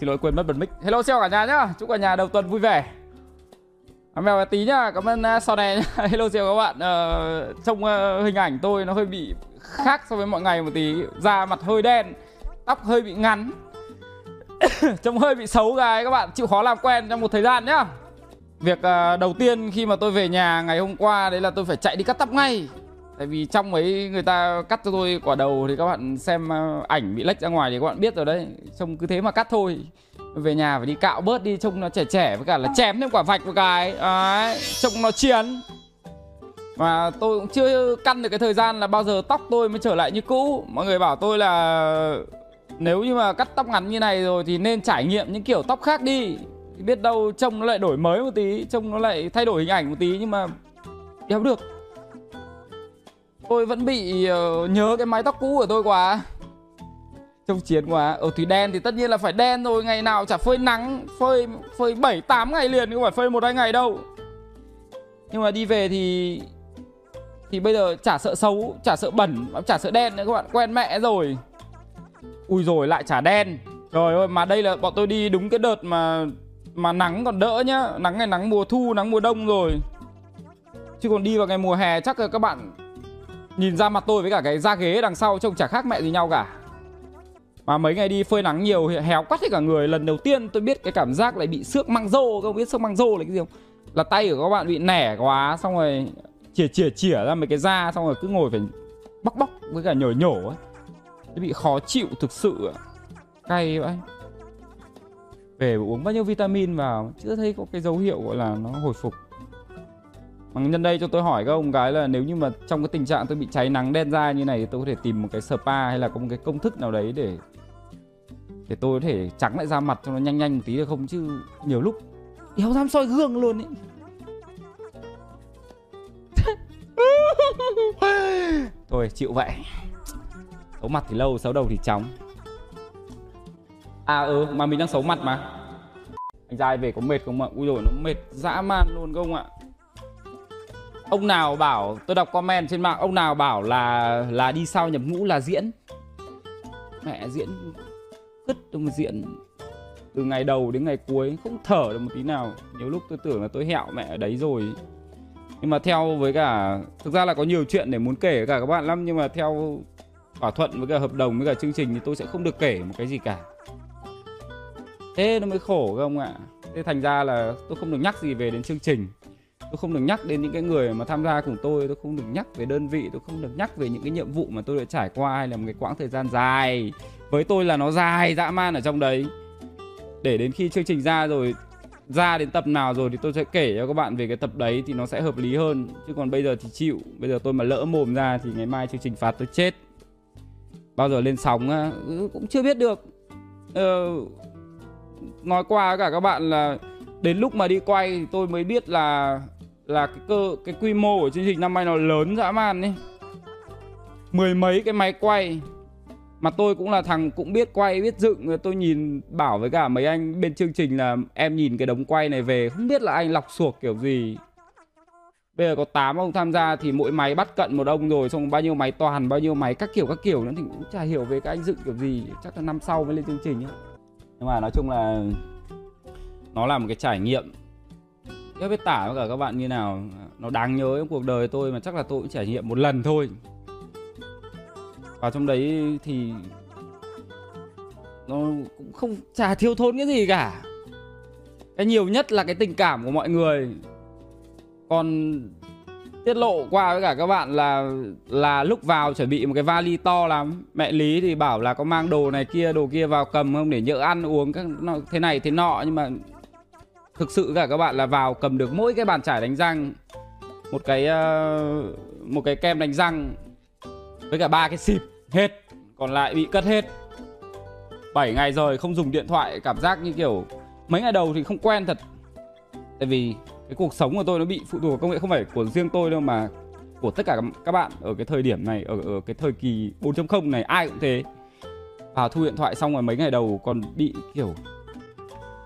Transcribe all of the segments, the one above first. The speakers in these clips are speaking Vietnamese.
xin lỗi quên mất bật mic. Hello chào cả nhà nhá. Chúc cả nhà đầu tuần vui vẻ. À, mèo tí nhá. Cảm ơn uh, sau này nhá. hello chào các bạn. Ờ, uh, Trong uh, ờ, hình ảnh tôi nó hơi bị khác so với mọi ngày một tí. Da mặt hơi đen tóc hơi bị ngắn trông hơi bị xấu gái các bạn. Chịu khó làm quen trong một thời gian nhá. Việc uh, đầu tiên khi mà tôi về nhà ngày hôm qua đấy là tôi phải chạy đi cắt tóc ngay tại vì trong ấy người ta cắt cho tôi quả đầu thì các bạn xem à, ảnh bị lệch ra ngoài thì các bạn biết rồi đấy. Trông cứ thế mà cắt thôi. Về nhà phải đi cạo bớt đi, trông nó trẻ trẻ với cả là chém thêm quả vạch một cái. Đấy, trông nó chiến. Mà tôi cũng chưa căn được cái thời gian là bao giờ tóc tôi mới trở lại như cũ. Mọi người bảo tôi là nếu như mà cắt tóc ngắn như này rồi thì nên trải nghiệm những kiểu tóc khác đi. Biết đâu trông nó lại đổi mới một tí, trông nó lại thay đổi hình ảnh một tí nhưng mà đéo được tôi vẫn bị uh, nhớ cái mái tóc cũ của tôi quá. Trông chiến quá. Ở thì đen thì tất nhiên là phải đen rồi ngày nào chả phơi nắng phơi phơi bảy tám ngày liền không phải phơi một hai ngày đâu. Nhưng mà đi về thì thì bây giờ chả sợ xấu chả sợ bẩn chả sợ đen nữa các bạn. Quen mẹ rồi. Ui rồi lại chả đen. Trời ơi mà đây là bọn tôi đi đúng cái đợt mà mà nắng còn đỡ nhá. Nắng ngày nắng mùa thu nắng mùa đông rồi. Chứ còn đi vào ngày mùa hè chắc là các bạn nhìn ra mặt tôi với cả cái da ghế đằng sau trông chả khác mẹ gì nhau cả. Mà mấy ngày đi phơi nắng nhiều héo quắt hết cả người. Lần đầu tiên tôi biết cái cảm giác lại bị xước măng rô không biết xước măng rô là cái gì không? Là tay của các bạn bị nẻ quá, xong rồi chỉa chỉa chỉa ra mấy cái da, xong rồi cứ ngồi phải bóc bóc với cả nhổ nhổ ấy. Nó bị khó chịu thực sự cay vậy. Về uống bao nhiêu vitamin vào, chưa thấy có cái dấu hiệu, gọi là, nó hồi phục mà nhân đây cho tôi hỏi các ông gái là nếu như mà trong cái tình trạng tôi bị cháy nắng đen da như này thì tôi có thể tìm một cái spa hay là có một cái công thức nào đấy để để tôi có thể trắng lại da mặt cho nó nhanh nhanh một tí được không? Chứ nhiều lúc đéo dám soi gương luôn ấy thôi, chịu vậy. Xấu mặt thì lâu, xấu đầu thì chóng. À ừ mà mình đang xấu mặt mà. Anh trai về có mệt không ạ? Ui rồi nó mệt dã man luôn không ạ ông nào bảo, tôi đọc comment trên mạng, ông nào bảo là là đi sau nhập ngũ là diễn? Mẹ diễn, cứt trong diễn. Từ ngày đầu đến ngày cuối, không thở được một tí nào. Nhiều lúc tôi tưởng là tôi hẹo mẹ ở đấy rồi. Nhưng mà theo với cả, thực ra là có nhiều chuyện để muốn kể với cả các bạn lắm, nhưng mà theo thỏa thuận với cả hợp đồng với cả chương trình thì tôi sẽ không được kể một cái gì cả. Thế nó mới khổ không ạ? Thế thành ra là tôi không được nhắc gì về đến chương trình tôi không được nhắc đến những cái người mà tham gia cùng tôi tôi không được nhắc về đơn vị tôi không được nhắc về những cái nhiệm vụ mà tôi đã trải qua hay là một cái quãng thời gian dài. Với tôi là nó dài dã man ở trong đấy. Để đến khi chương trình ra rồi ra đến tập nào rồi thì tôi sẽ kể cho các bạn về cái tập đấy thì nó sẽ hợp lý hơn. Chứ còn bây giờ thì chịu bây giờ tôi mà lỡ mồm ra thì ngày mai chương trình phạt tôi chết. Bao giờ lên sóng ừ, cũng chưa biết được. Ờ, nói qua với cả các bạn là đến lúc mà đi quay thì tôi mới biết là là cái cơ, cái quy mô của chương trình năm nay nó lớn dã man ấy. Mười mấy cái máy quay. Mà tôi cũng là thằng cũng biết quay, biết dựng. Tôi nhìn bảo với cả mấy anh bên chương trình là em nhìn cái đống quay này về, không biết là anh lọc suộc kiểu gì. Bây giờ có 8 ông tham gia thì mỗi máy bắt cận một ông rồi, xong bao nhiêu máy toàn, bao nhiêu máy các kiểu các kiểu. Nữa thì cũng chả hiểu về các anh dựng kiểu gì. Chắc là năm sau mới lên chương trình ấy. nhưng mà nói chung là nó là một cái trải nghiệm không biết tả với cả các bạn như nào? Nó đáng nhớ trong cuộc đời tôi mà chắc là tôi cũng trải nghiệm một lần thôi. Và trong đấy thì nó cũng không, chả thiếu thốn cái gì cả. Cái nhiều nhất là cái tình cảm của mọi người. Còn tiết lộ qua với cả các bạn là là lúc vào chuẩn bị một cái vali to lắm. Mẹ lý thì bảo là có mang đồ này kia, đồ kia vào cầm không? Để nhỡ ăn uống các thế này thế nọ nhưng mà thực sự cả các bạn là vào cầm được mỗi cái bàn chải đánh răng một cái uh, một cái kem đánh răng với cả ba cái xịp hết còn lại bị cất hết. 7 ngày rồi không dùng điện thoại cảm giác như kiểu mấy ngày đầu thì không quen thật. Tại vì cái cuộc sống của tôi nó bị phụ thuộc vào công nghệ không phải của riêng tôi đâu mà của tất cả các bạn ở cái thời điểm này ở, ở cái thời kỳ 4.0 này ai cũng thế. Vào thu điện thoại xong rồi mấy ngày đầu còn bị kiểu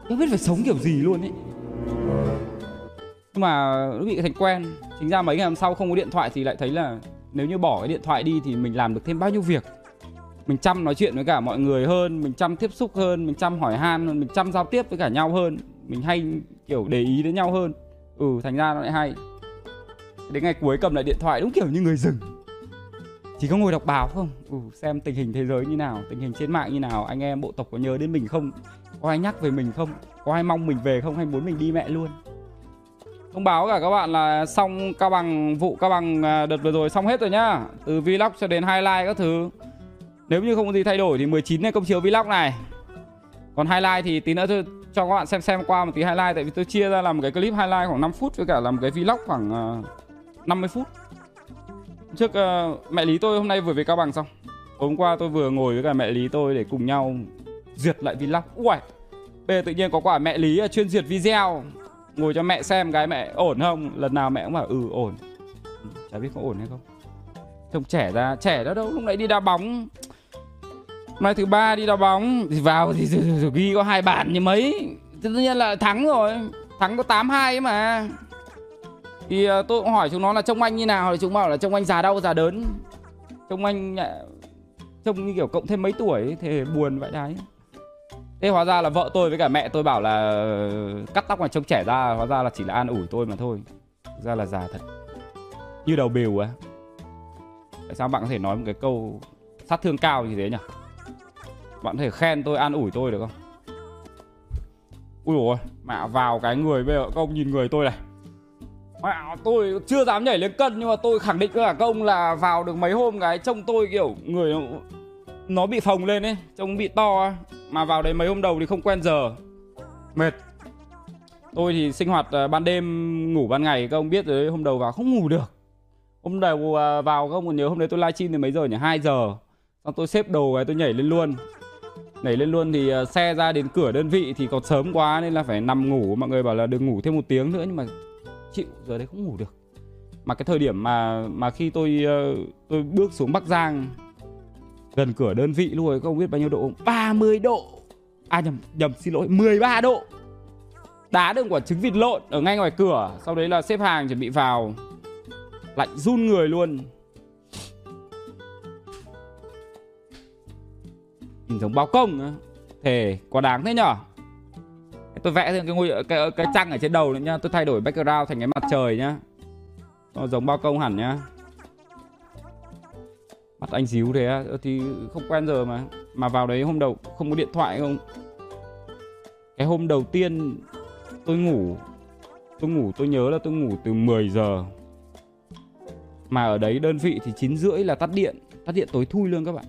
không biết phải sống kiểu gì luôn ấy nhưng mà nó bị thành quen. Chính ra mấy ngày hôm sau không có điện thoại thì lại thấy là nếu như bỏ cái điện thoại đi thì mình làm được thêm bao nhiêu việc. Mình chăm nói chuyện với cả mọi người hơn mình chăm tiếp xúc hơn mình chăm hỏi han hơn mình chăm giao tiếp với cả nhau hơn. Mình hay kiểu để ý đến nhau hơn. Ừ thành ra nó lại hay. Đến ngày cuối cầm lại điện thoại đúng kiểu như người rừng. Chỉ có ngồi đọc báo không? Ừ, xem tình hình thế giới như nào tình hình trên mạng như nào anh em bộ tộc có nhớ đến mình không? Có ai nhắc về mình không? Có ai mong mình về không hay muốn mình đi mẹ luôn? Thông báo cả các bạn là xong cao bằng vụ cao bằng à, đợt vừa rồi xong hết rồi nhá. Từ vlog cho đến highlight các thứ. Nếu như không có gì thay đổi thì 19 này công chiếu vlog này. Còn highlight thì tí nữa tôi cho các bạn xem xem qua một tí highlight tại vì tôi chia ra làm một cái clip highlight khoảng 5 phút với cả làm cái vlog khoảng à, uh, 50 phút. Trước uh, mẹ lý tôi hôm nay vừa về cao bằng xong. Hôm qua tôi vừa ngồi với cả mẹ lý tôi để cùng nhau duyệt lại vlog ui bây giờ tự nhiên có quả mẹ lý chuyên duyệt video. Ngồi cho mẹ xem cái mẹ ổn không? Lần nào mẹ cũng bảo ừ ổn. Chả biết có ổn hay không. Trông trẻ ra trẻ đó đâu lúc nãy đi đá bóng. Nay thứ ba đi đá bóng. Thì vào thì ghi có hai bàn như mấy. Tự nhiên là thắng rồi. Thắng có tám hai mà. Thì uh, tôi cũng hỏi chúng nó là trông anh như nào thì chúng bảo là trông anh già đau già đớn. Trông anh ờ, trông như kiểu cộng thêm mấy tuổi thì buồn vậy đấy thế hóa ra là vợ tôi với cả mẹ tôi bảo là ờ, cắt tóc mà trông trẻ ra, hóa ra là chỉ là an ủi tôi mà thôi. Thực ra là già thật. Như đầu bìu á. Tại sao bạn có thể nói một cái câu sát thương cao như thế nhỉ? Bạn có thể khen tôi, an ủi tôi được không? Ui ôi, mẹ vào cái người bây giờ các ông nhìn người tôi này. Mẹ tôi chưa dám nhảy lên cân nhưng mà tôi khẳng định với cả công là vào được mấy hôm cái trông tôi kiểu người nó bị phồng lên ấy trông bị to mà vào đấy mấy hôm đầu thì không quen giờ. Mệt. Tôi thì sinh hoạt à, ban đêm ngủ ban ngày các ông biết rồi đấy hôm đầu vào không ngủ được. Hôm đầu à, vào các ông còn nhớ hôm đấy tôi livestream thì mấy giờ nhỉ? Hai giờ. Xong tôi xếp đồ cái tôi nhảy lên luôn. Nhảy lên luôn thì à, xe ra đến cửa đơn vị thì còn sớm quá nên là phải nằm ngủ. Mọi người bảo là đừng ngủ thêm một tiếng nữa nhưng mà chịu giờ đấy không ngủ được. Mà cái thời điểm mà mà khi tôi tôi bước xuống Bắc Giang gần cửa đơn vị luôn rồi, không biết bao nhiêu độ. Không 30 độ. À nhầm nhầm, xin lỗi 13 độ. Đá được quả trứng vịt lộn ở ngay ngoài cửa. Sau đấy là xếp hàng chuẩn bị vào. Lạnh run người luôn. Nhìn giống bao công thề, quá đáng thế nhở? Tôi vẽ thêm cái ngôi, cái cái trăng ở trên đầu nữa nhá. Tôi thay đổi background thành cái mặt trời nhá. Nó giống bao công hẳn nhá mặt anh díu thế Thì không quen giờ mà. Mà vào đấy hôm đầu không có điện thoại không? Cái hôm đầu tiên tôi ngủ Tôi ngủ, tôi nhớ là tôi ngủ từ 10 giờ. Mà ở đấy đơn vị thì 9 rưỡi là tắt điện Tắt điện tối thui luôn các bạn.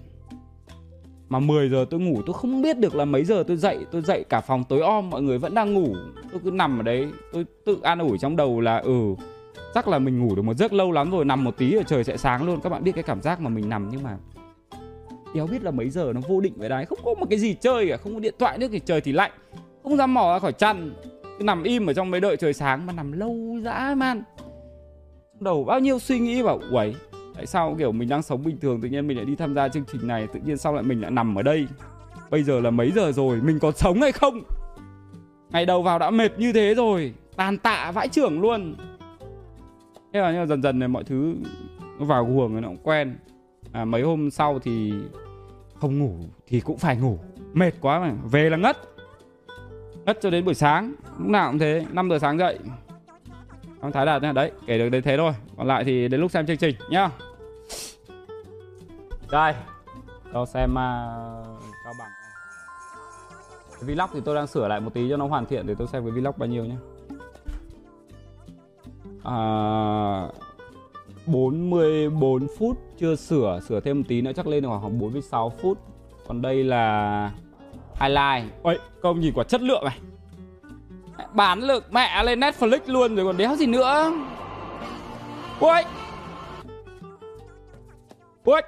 Mà 10 giờ tôi ngủ, tôi không biết được là mấy giờ tôi dậy Tôi dậy cả phòng tối om, mọi người vẫn đang ngủ. Tôi cứ nằm ở đấy, Tôi tự an ủi trong đầu là ừ chắc là mình ngủ được một giấc lâu lắm rồi, nằm một tí rồi trời sẽ sáng luôn. Các bạn biết cái cảm giác mà mình nằm nhưng mà đéo biết là mấy giờ nó vô định vậy đấy. Không có một cái gì chơi cả, không có điện thoại nữa thì trời thì lạnh. Không dám mò ra khỏi chăn. Cứ nằm im ở trong mấy đợi trời sáng mà nằm lâu dã man. Đầu bao nhiêu suy nghĩ bảo, uầy, tại sao kiểu mình đang sống bình thường tự nhiên mình lại đi tham gia chương trình này, tự nhiên sau lại mình lại nằm ở đây? Bây giờ là mấy giờ rồi, mình còn sống hay không? Ngày đầu vào đã mệt như thế rồi, tàn tạ vãi trưởng luôn thế là nhưng mà dần dần này mọi thứ nó vào guồng rồi nó cũng quen. À, mấy hôm sau thì không ngủ thì cũng phải ngủ. Mệt quá mà về là ngất. Ngất cho đến buổi sáng lúc nào cũng thế 5 giờ sáng dậy. Ông thái đạt đấy kể được đến thế thôi. Còn lại thì đến lúc xem chương trình nhá. Đây cho xem à, uh, cao bằng cái vlog thì tôi đang sửa lại một tí cho nó hoàn thiện để tôi xem cái vlog bao nhiêu nhé à, 44 phút chưa sửa sửa thêm một tí nữa chắc lên khoảng 46 phút. Còn đây là highlight. Ôi công nhìn quả chất lượng này. Bán lực mẹ lên Netflix luôn rồi còn đéo gì nữa. Ôi! Ôi!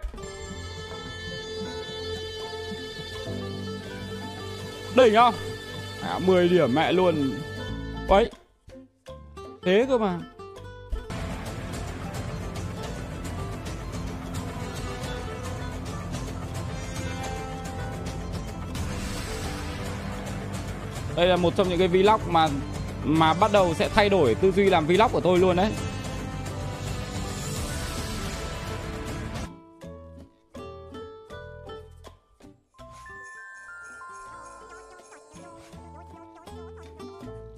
Đỉnh không? À, 10 điểm mẹ luôn. Ôi! Thế cơ mà. đây là một trong những cái vlog mà mà bắt đầu sẽ thay đổi tư duy làm vlog của tôi luôn đấy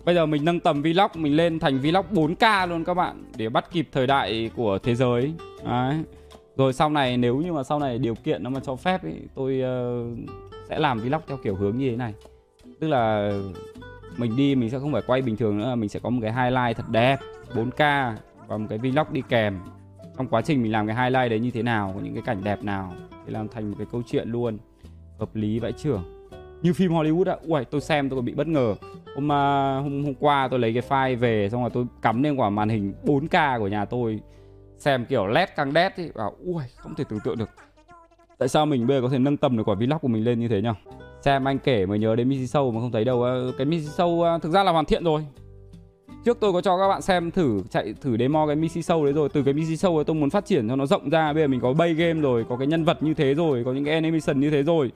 Bây giờ mình nâng tầm vlog mình lên thành vlog 4K luôn các bạn để bắt kịp thời đại của thế giới. Đấy. Rồi sau này nếu như mà sau này điều kiện nó mà cho phép ý, tôi uh, sẽ làm vlog theo kiểu hướng như thế này. Tức là mình đi mình sẽ không phải quay bình thường nữa Mình sẽ có một cái highlight thật đẹp 4K Và một cái vlog đi kèm. Trong quá trình mình làm cái highlight đấy như thế nào Có những cái cảnh đẹp nào để làm thành một cái câu chuyện luôn Hợp lý vãi trưởng như phim Hollywood á, ui tôi xem tôi còn bị bất ngờ. Hôm, à, hôm hôm qua tôi lấy cái file về xong rồi tôi cắm lên quả màn hình 4K của nhà tôi xem kiểu led căng đét ấy và ui không thể tưởng tượng được. Tại sao mình bây giờ có thể nâng tầm được quả vlog của mình lên như thế nhá xem anh kể mới nhớ đến Missy Show mà không thấy đâu cái Missy Show à, thực ra là hoàn thiện rồi. Trước tôi có cho các bạn xem thử chạy thử demo cái Missy Show đấy rồi. Từ cái Missy Show ấy tôi muốn phát triển cho nó rộng ra. Bây giờ mình có bay game rồi có cái nhân vật như thế rồi có những cái animation như thế rồi.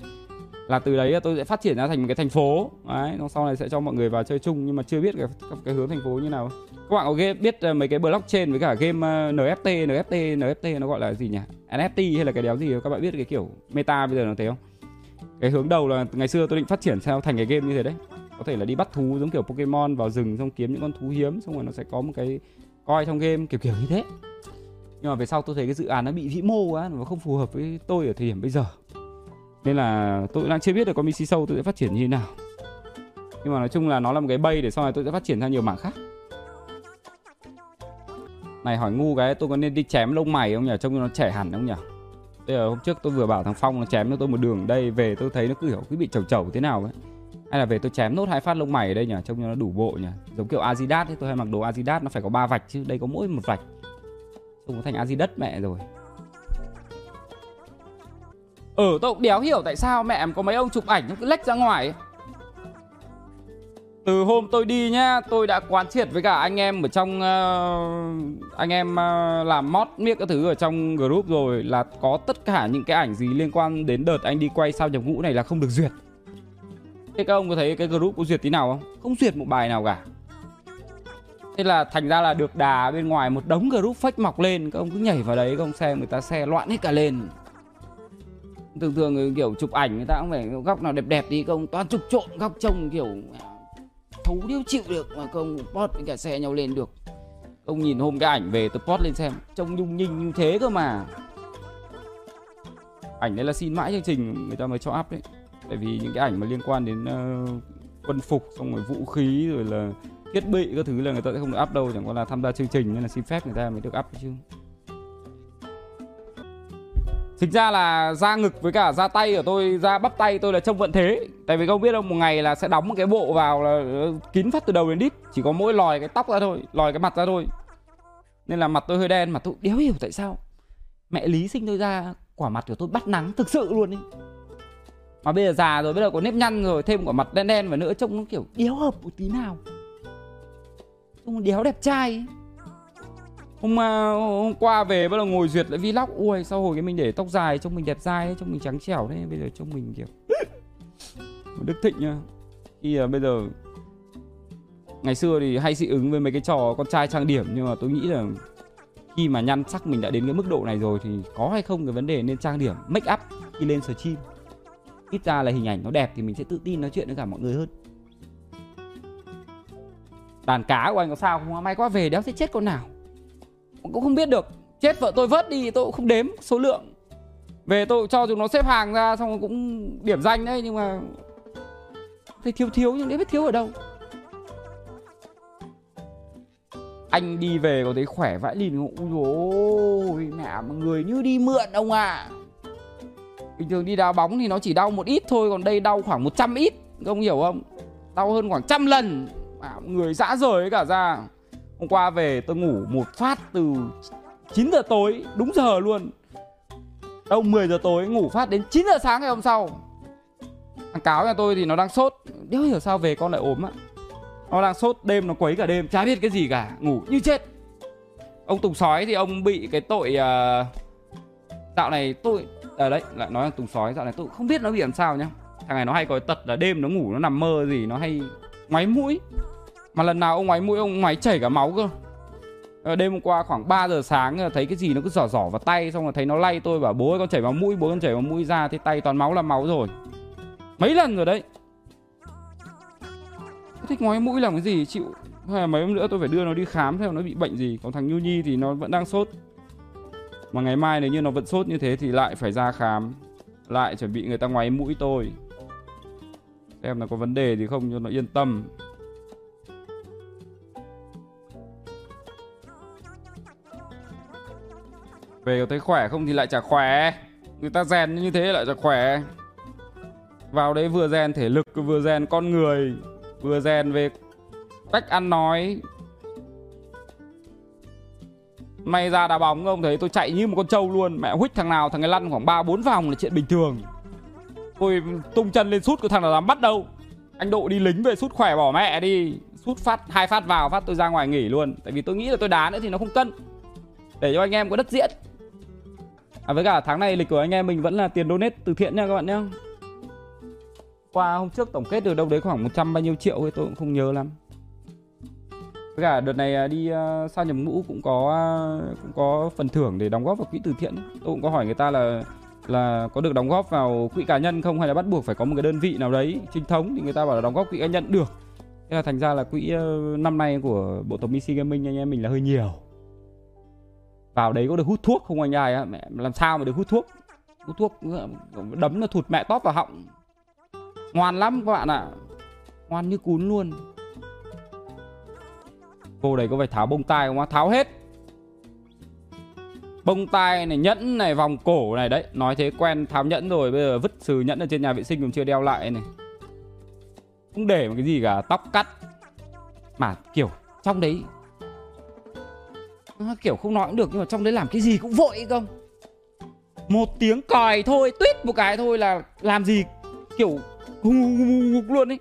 Là từ đấy tôi sẽ phát triển ra thành một cái thành phố. Đấy sau này sẽ cho mọi người vào chơi chung nhưng mà chưa biết cái, cái hướng thành phố như nào. Các bạn có game, biết à, mấy cái blockchain với cả game à, NFT NFT NFT nó gọi là gì nhỉ? NFT hay là cái đéo gì? Các bạn biết cái kiểu meta bây giờ nó thế không? Cái hướng đầu là ngày xưa tôi định phát triển theo thành cái game như thế đấy. Có thể là đi bắt thú giống kiểu Pokemon vào rừng xong kiếm những con thú hiếm, xong rồi nó sẽ có một cái coi trong game, kiểu kiểu như thế. Nhưng mà về sau tôi thấy cái dự án nó bị vĩ mô quá, nó không phù hợp với tôi ở thời điểm bây giờ. Nên là tôi đang chưa biết được con Missy sâu tôi sẽ phát triển như thế nào. Nhưng mà nói chung là nó là một cái bay để sau này tôi sẽ phát triển ra nhiều mảng khác. Này, hỏi ngu cái, tôi có nên đi chém lông mày không nhỉ? Trông nó trẻ hẳn không nhỉ? Bây là hôm trước tôi vừa bảo thằng phong nó chém cho tôi một đường đây, về tôi thấy nó cứ kiểu cứ bị chầu chầu thế nào ấy. Hay là về tôi chém nốt hai phát lông mày ở đây nhỉ, trông cho nó đủ bộ nhỉ. Giống kiểu Adidas ấy, tôi hay mặc đồ Adidas nó phải có ba vạch chứ, đây có mỗi một vạch. Trông có thành Adidas mẹ rồi. Ờ, ừ tôi cũng đéo hiểu tại sao mẹ em có mấy ông chụp ảnh nó cứ lách ra ngoài từ hôm tôi đi nhá Tôi đã quán triệt với cả anh em ở trong uh, Anh em uh, làm mod miết các thứ ở trong group rồi Là có tất cả những cái ảnh gì liên quan đến đợt anh đi quay sao nhập ngũ này là không được duyệt. Thế các ông có thấy cái group có duyệt tí nào không? Không duyệt một bài nào cả. Thế là thành ra là được đà bên ngoài một đống group fake mọc lên Các ông cứ nhảy vào đấy các ông xem người ta xe loạn hết cả lên. Thường thường kiểu chụp ảnh người ta cũng phải góc nào đẹp đẹp đi công toàn chụp trộn góc trông kiểu xấu điêu chịu được mà công post với cả xe nhau lên được. Ông nhìn hôm cái ảnh về tôi post lên xem. Trông nhung nhinh như thế cơ mà. Ảnh đấy là xin mãi chương trình người ta mới cho up đấy. Tại vì những cái ảnh mà liên quan đến uh, quân phục xong rồi vũ khí rồi là thiết bị các thứ là người ta sẽ không được up đâu. Chẳng qua là tham gia chương trình nên là xin phép người ta mới được up chứ. Thực ra là da ngực với cả da tay của tôi, da bắp tay tôi là trông vẫn thế. Tại vì không biết đâu một ngày là sẽ đóng một cái bộ vào là ờ, kín phát từ đầu đến đít. Chỉ có mỗi lòi cái tóc ra thôi, lòi cái mặt ra thôi. Nên là mặt tôi hơi đen, mà tôi đéo hiểu tại sao Mẹ Lý sinh tôi ra quả mặt của tôi bắt nắng thực sự luôn ý. Mà bây giờ già rồi, bây giờ có nếp nhăn rồi, thêm quả mặt đen đen và nữa trông nó kiểu đéo hợp một tí nào. Trông đéo đẹp trai ấy hôm, ờ, hôm qua về bắt đầu ngồi duyệt lại vlog. Ui sau hồi cái mình để tóc dài trông mình đẹp dai ấy, trông mình trắng trẻo đấy bây giờ trông mình kiểu đức thịnh nha khi uh, bây giờ ngày xưa thì hay dị ứng với mấy cái trò con trai trang điểm nhưng mà tôi nghĩ là khi mà nhăn sắc mình đã đến cái mức độ này rồi thì có hay không cái vấn đề nên trang điểm make up khi lên stream. Ít ra là hình ảnh nó đẹp thì mình sẽ tự tin nói chuyện với cả mọi người hơn. Đàn cá của anh có sao không? May quá về đéo sẽ chết con nào cũng không biết được. Chết vợ tôi vớt đi tôi cũng không đếm số lượng. Về tôi cho chúng nó xếp hàng ra xong cũng điểm danh đấy nhưng mà thấy thiếu thiếu nhưng đấy biết thiếu ở đâu. Anh đi về có thấy khỏe vãi lìn ui ôi mẹ mà người như đi mượn ông à bình thường đi đá bóng thì nó chỉ đau một ít thôi còn đây đau khoảng 100 ít. Ông hiểu không? Đau hơn khoảng trăm lần. À, người dã rời cả ra. Hôm qua về tôi ngủ một phát từ 9 giờ tối Đúng giờ luôn. Đâu 10 giờ tối ngủ phát đến 9 giờ sáng ngày hôm sau. Thằng cáo nhà tôi thì nó đang sốt. Đéo hiểu sao về con lại ốm á. Nó đang sốt đêm nó quấy cả đêm Chả biết cái gì cả Ngủ như chết. Ông Tùng Sói thì ông bị cái tội uh, Dạo này tôi ở à đấy lại nói là Tùng Sói Dạo này tôi không biết nó bị làm sao nhá. Thằng này nó hay có cái tật là đêm nó ngủ nó nằm mơ gì Nó hay ngoáy mũi mà lần nào ông ngoáy mũi ông ngoáy chảy cả máu cơ. Ờ, đêm hôm qua khoảng 3 giờ sáng thấy cái gì nó cứ giỏ giỏ vào tay, xong rồi thấy nó lay tôi bảo, bố ơi, con chảy vào mũi, bố con chảy vào mũi ra thì tay toàn máu là máu rồi. Mấy lần rồi đấy. Thích ngoái mũi làm cái gì chịu? Hay là mấy hôm nữa tôi phải đưa nó đi khám xem nó bị bệnh gì. Còn thằng nhu nhi thì nó vẫn đang sốt. Mà ngày mai nếu như nó vẫn sốt như thế thì lại phải ra khám. Lại chuẩn bị người ta ngoáy mũi tôi. Xem là có vấn đề gì không, cho nó yên tâm. Về có thấy khỏe không thì lại chả khỏe. Người ta rèn như thế lại chả khỏe. Vào đấy vừa rèn thể lực vừa rèn con người vừa rèn về cách ăn nói. May ra đá bóng ông thấy tôi chạy như một con trâu luôn. Mẹ huých thằng nào thằng ấy lăn khoảng 3-4 vòng là chuyện bình thường. Tôi tung chân lên sút của thằng nào dám bắt đâu. Anh Độ đi lính về sút khỏe bỏ mẹ đi. Sút phát, hai phát vào phát tôi ra ngoài nghỉ luôn. Tại vì tôi nghĩ là tôi đá nữa thì nó không cân. Để cho anh em có đất diễn. À với cả tháng này lịch của anh em mình vẫn là tiền donate từ thiện nha các bạn nhá. Qua hôm trước tổng kết được đâu đấy khoảng 100 bao nhiêu triệu ấy tôi cũng không nhớ lắm. Với cả đợt này à, đi uh, sao nhập ngũ cũng có uh, cũng có phần thưởng để đóng góp vào quỹ từ thiện. Tôi cũng có hỏi người ta là là có được đóng góp vào quỹ cá nhân không hay là bắt buộc phải có một cái đơn vị nào đấy chính thống thì người ta bảo là đóng góp quỹ cá nhân được. Thế là thành ra là quỹ uh, năm nay của bộ tổng PC Gaming anh em mình là hơi nhiều vào đấy có được hút thuốc không anh ai á? Mẹ, làm sao mà được hút thuốc? Hút thuốc, đấm nó thụt mẹ tóp vào họng. Ngoan lắm các bạn ạ. À. ngoan như cún luôn. Cô đấy có phải tháo bông tai không á? Tháo hết. Bông tai này, nhẫn này, vòng cổ này, đấy. Nói thế quen tháo nhẫn rồi, bây giờ vứt sừ nhẫn ở trên nhà vệ sinh còn chưa đeo lại này. Không để một cái gì cả, tóc cắt. Mà kiểu, trong đấy Ờ, kiểu không nói cũng được, nhưng mà trong đấy làm cái gì cũng vội không một tiếng còi thôi, tuyết một cái thôi là làm gì kiểu hùng hùng hùng luôn ấy.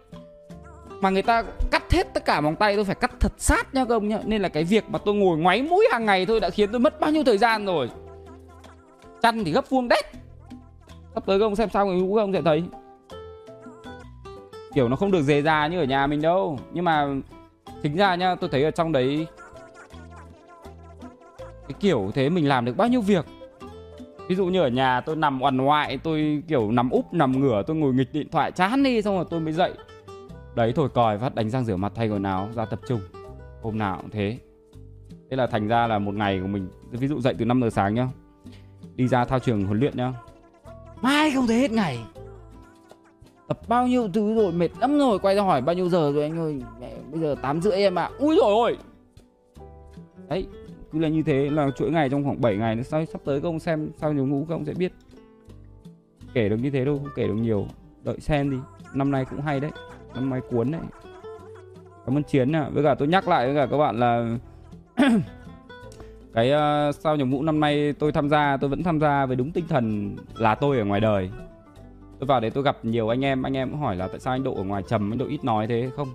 Mà người ta cắt hết tất cả móng tay, tôi phải cắt thật sát nha các ông nhá. Nên là cái việc mà tôi ngồi ngoáy mũi hàng ngày thôi đã khiến tôi mất bao nhiêu thời gian rồi. Chăn thì gấp vuông đét. Sắp tới các ông xem sao người ngủ các ông sẽ thấy. Kiểu nó không được dề ra như ở nhà mình đâu. Nhưng mà, chính ra nhá, tôi thấy ở trong đấy cái kiểu thế mình làm được bao nhiêu việc? Ví dụ như ở nhà tôi nằm oằn ngoại tôi kiểu nằm úp, nằm ngửa, tôi ngồi nghịch điện thoại chán đi, xong rồi tôi mới dậy. Đấy, thổi còi phát, đánh răng rửa mặt thay quần áo, ra tập trung. Hôm nào cũng thế. Thế là thành ra là một ngày của mình, ví dụ dậy từ 5 giờ sáng nhá, đi ra thao trường huấn luyện nhá. Mai không thấy hết ngày. Tập bao nhiêu thứ rồi, mệt lắm rồi, quay ra hỏi bao nhiêu giờ rồi anh ơi. Mẹ, bây giờ tám rưỡi em ạ. À. ui rồi ôi. Đấy cứ là như thế là chuỗi ngày trong khoảng 7 ngày nữa sau sắp tới các ông xem sau nhiều ngũ các ông sẽ biết. Kể được như thế đâu không kể được nhiều. Đợi xem đi. Năm nay cũng hay đấy. Năm nay cuốn đấy. Cảm ơn chiến ạ. Với cả tôi nhắc lại với cả các bạn là cái ờ, uh, sau nhập ngũ năm nay tôi tham gia tôi vẫn tham gia với đúng tinh thần là tôi ở ngoài đời. Tôi vào đấy tôi gặp nhiều anh em anh em cũng hỏi là tại sao anh độ ở ngoài trầm anh độ ít nói thế không?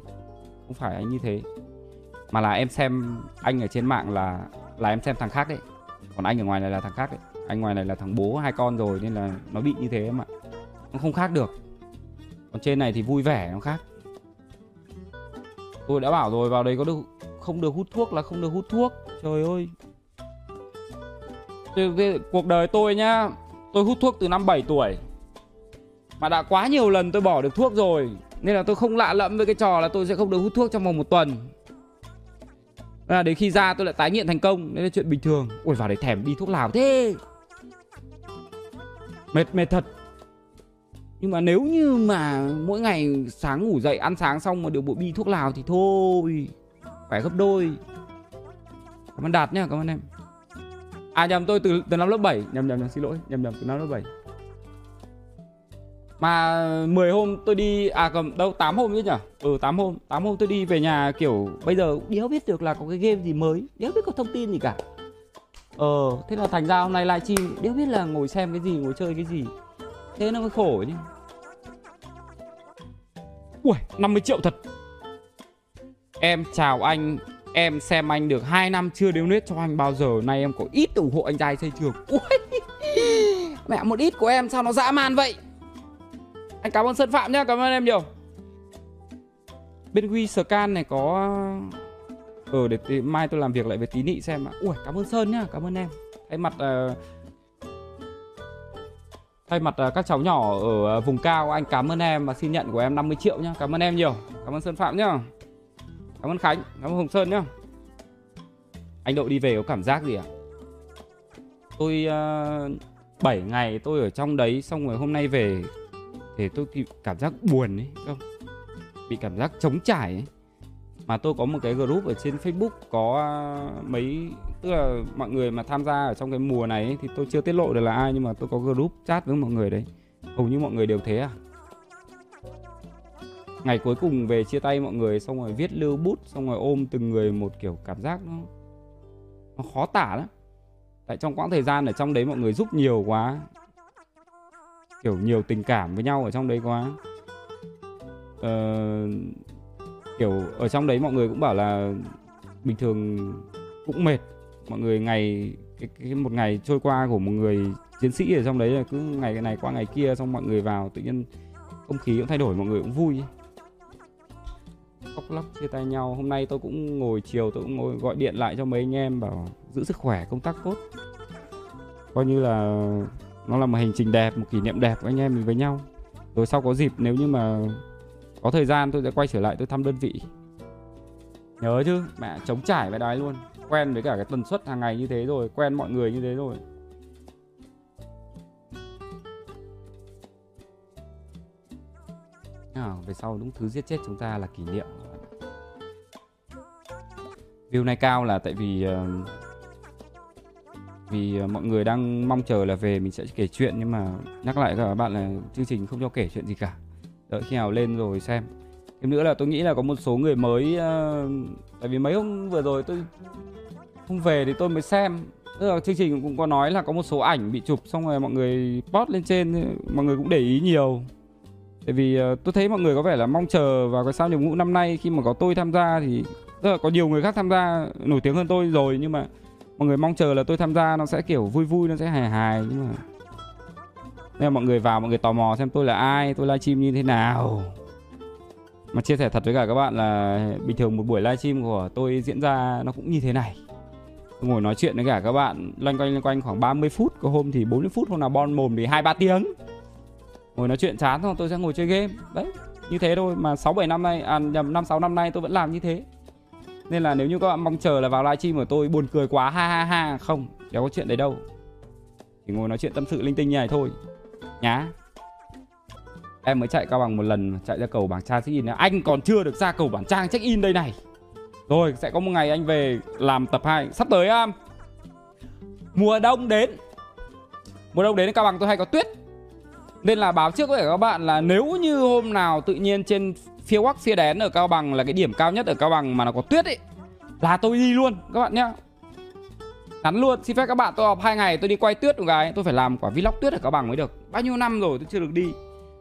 Không phải anh như thế. Mà là em xem anh ở trên mạng là là em xem thằng khác đấy còn anh ở ngoài này là thằng khác đấy anh ngoài này là thằng bố hai con rồi nên là nó bị như thế em ạ. Nó không khác được. Còn trên này thì vui vẻ, nó khác. Tôi đã bảo rồi, vào đây có được, không được hút thuốc là không được hút thuốc. Trời ơi. Cuộc đời tôi nhá, tôi hút thuốc từ năm 7 tuổi. Mà đã quá nhiều lần tôi bỏ được thuốc rồi, nên là tôi không lạ lẫm với cái trò là tôi sẽ không được hút thuốc trong vòng một tuần là đến khi ra tôi lại tái nghiện thành công. Đấy là chuyện bình thường. Ôi vào đấy thèm đi thuốc lào thế. Mệt mệt thật. Nhưng mà nếu như mà mỗi ngày sáng ngủ dậy ăn sáng xong mà được bộ bi thuốc lào thì thôi. Phải gấp đôi. Cảm ơn đạt nhá cảm ơn em. À nhầm tôi từ từ năm lớp 7 nhầm nhầm, nhầm xin lỗi. Nhầm nhầm từ năm lớp 7 mà 10 hôm tôi đi à cầm, đâu 8 hôm chứ nhỉ? Ừ 8 hôm 8 hôm tôi đi về nhà kiểu bây giờ đéo biết được là có cái game gì mới, đéo biết có thông tin gì cả. Ờ thế là thành ra hôm nay livestream đéo biết là ngồi xem cái gì, ngồi chơi cái gì. Thế nó mới khổ chứ ui 50 triệu thật. Em chào anh, em xem anh được 2 năm chưa đeo nết cho anh bao giờ, nay em có ít ủng hộ anh trai xây trường. Ui, mẹ, một ít của em sao nó dã man vậy? Anh cảm ơn sơn phạm nhá cảm ơn em nhiều bên Huy Scan này có ờ để mai tôi làm việc lại với tí nị xem ạ ui cảm ơn sơn nhá cảm ơn em thay mặt uh, Thay mặt uh, các cháu nhỏ ở uh, vùng cao anh cảm ơn em và xin nhận của em 50 triệu nhá. Cảm ơn em nhiều. Cảm ơn Sơn Phạm nhá. cảm ơn khánh cảm ơn hồng sơn nhá anh độ đi về có cảm giác gì à tôi uh, 7 ngày tôi ở trong đấy xong rồi hôm nay về thì tôi cảm giác buồn ấy không bị cảm giác trống trải ấy. Mà tôi có một cái group ở trên Facebook có à, mấy tức là mọi người mà tham gia ở trong cái mùa này ấy, thì tôi chưa tiết lộ được là ai nhưng mà tôi có group chat với mọi người đấy. Hầu như mọi người đều thế à? Ngày cuối cùng về chia tay mọi người xong rồi viết lưu bút xong rồi ôm từng người một kiểu cảm giác nó nó khó tả lắm. Tại trong quãng thời gian ở trong đấy mọi người giúp nhiều quá kiểu nhiều tình cảm với nhau ở trong đấy quá. Ờ, kiểu ở trong đấy mọi người cũng bảo là bình thường cũng mệt. Mọi người ngày cái, cái một ngày trôi qua của một người chiến sĩ ở trong đấy là cứ ngày cái này qua ngày kia xong mọi người vào tự nhiên không khí cũng thay đổi mọi người cũng vui. Khóc lóc chia tay nhau. Hôm nay tôi cũng ngồi chiều tôi cũng ngồi gọi điện lại cho mấy anh em bảo giữ sức khỏe công tác tốt. Coi như là nó là một hành trình đẹp một kỷ niệm đẹp của anh em mình với nhau. Rồi sau có dịp nếu như mà có thời gian tôi sẽ quay trở lại tôi thăm đơn vị. Nhớ chứ mẹ chống trải mẹ đái luôn. Quen với cả cái tần suất hàng ngày như thế rồi quen mọi người như thế rồi. À, về sau đúng thứ giết chết chúng ta là kỷ niệm. View này cao là tại vì uh, vì ờ, mọi người đang mong chờ là về mình sẽ kể chuyện nhưng mà nhắc lại các bạn là chương trình không cho kể chuyện gì cả. Đợi khi nào lên rồi xem. Thêm nữa là tôi nghĩ là có một số người mới uh, tại vì mấy hôm vừa rồi tôi không về thì tôi mới xem. Tức là chương trình cũng có nói là có một số ảnh bị chụp xong rồi mọi người post lên trên mọi người cũng để ý nhiều. Tại vì uh, tôi thấy mọi người có vẻ là mong chờ vào cái sao nhập ngũ năm nay. Khi mà có tôi tham gia thì tức là có nhiều người khác tham gia nổi tiếng hơn tôi rồi nhưng mà mọi người mong chờ là tôi tham gia, nó sẽ kiểu vui vui, nó sẽ hài hài, nhưng mà nên là mọi người vào, mọi người tò mò xem tôi là ai, tôi livestream như thế nào. Mà chia sẻ thật với cả các bạn là bình thường một buổi livestream của tôi diễn ra nó cũng như thế này. Tôi ngồi nói chuyện với cả các bạn loanh quanh loanh quanh khoảng 30 phút, có hôm thì 40 phút, hôm nào bon mồm thì hai ba tiếng. Ngồi nói chuyện chán xong tôi sẽ ngồi chơi game. Đấy, như thế thôi, mà sáu bảy năm nay à nhầm, năm sáu năm nay tôi vẫn làm như thế nên là nếu như các bạn mong chờ là vào livestream của tôi buồn cười quá ha ha ha. Không đâu có chuyện đấy đâu. Chỉ ngồi nói chuyện tâm sự linh tinh như này thôi. Nhá. Em mới chạy cao bằng một lần chạy ra cầu bảng trang check in. Anh còn chưa được ra cầu bảng trang check in đây này. Rồi sẽ có một ngày anh về làm tập 2 sắp tới um, mùa đông đến. Mùa đông đến cao bằng tôi hay có tuyết. Nên là báo trước với các bạn là nếu như hôm nào tự nhiên trên phía quắc phía đén ở Cao Bằng là cái điểm cao nhất ở Cao Bằng mà nó có tuyết ấy. Là tôi đi luôn, các bạn nhá. Ngắn luôn, xin phép các bạn, tôi học hai ngày, tôi đi quay tuyết một cái tôi phải làm quả vlog tuyết ở Cao Bằng mới được. Bao nhiêu năm rồi tôi chưa được đi.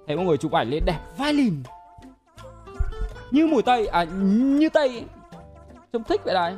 Thấy mọi người chụp ảnh lên đẹp vai lìn như mùi tây à như tây trông thích vậy đấy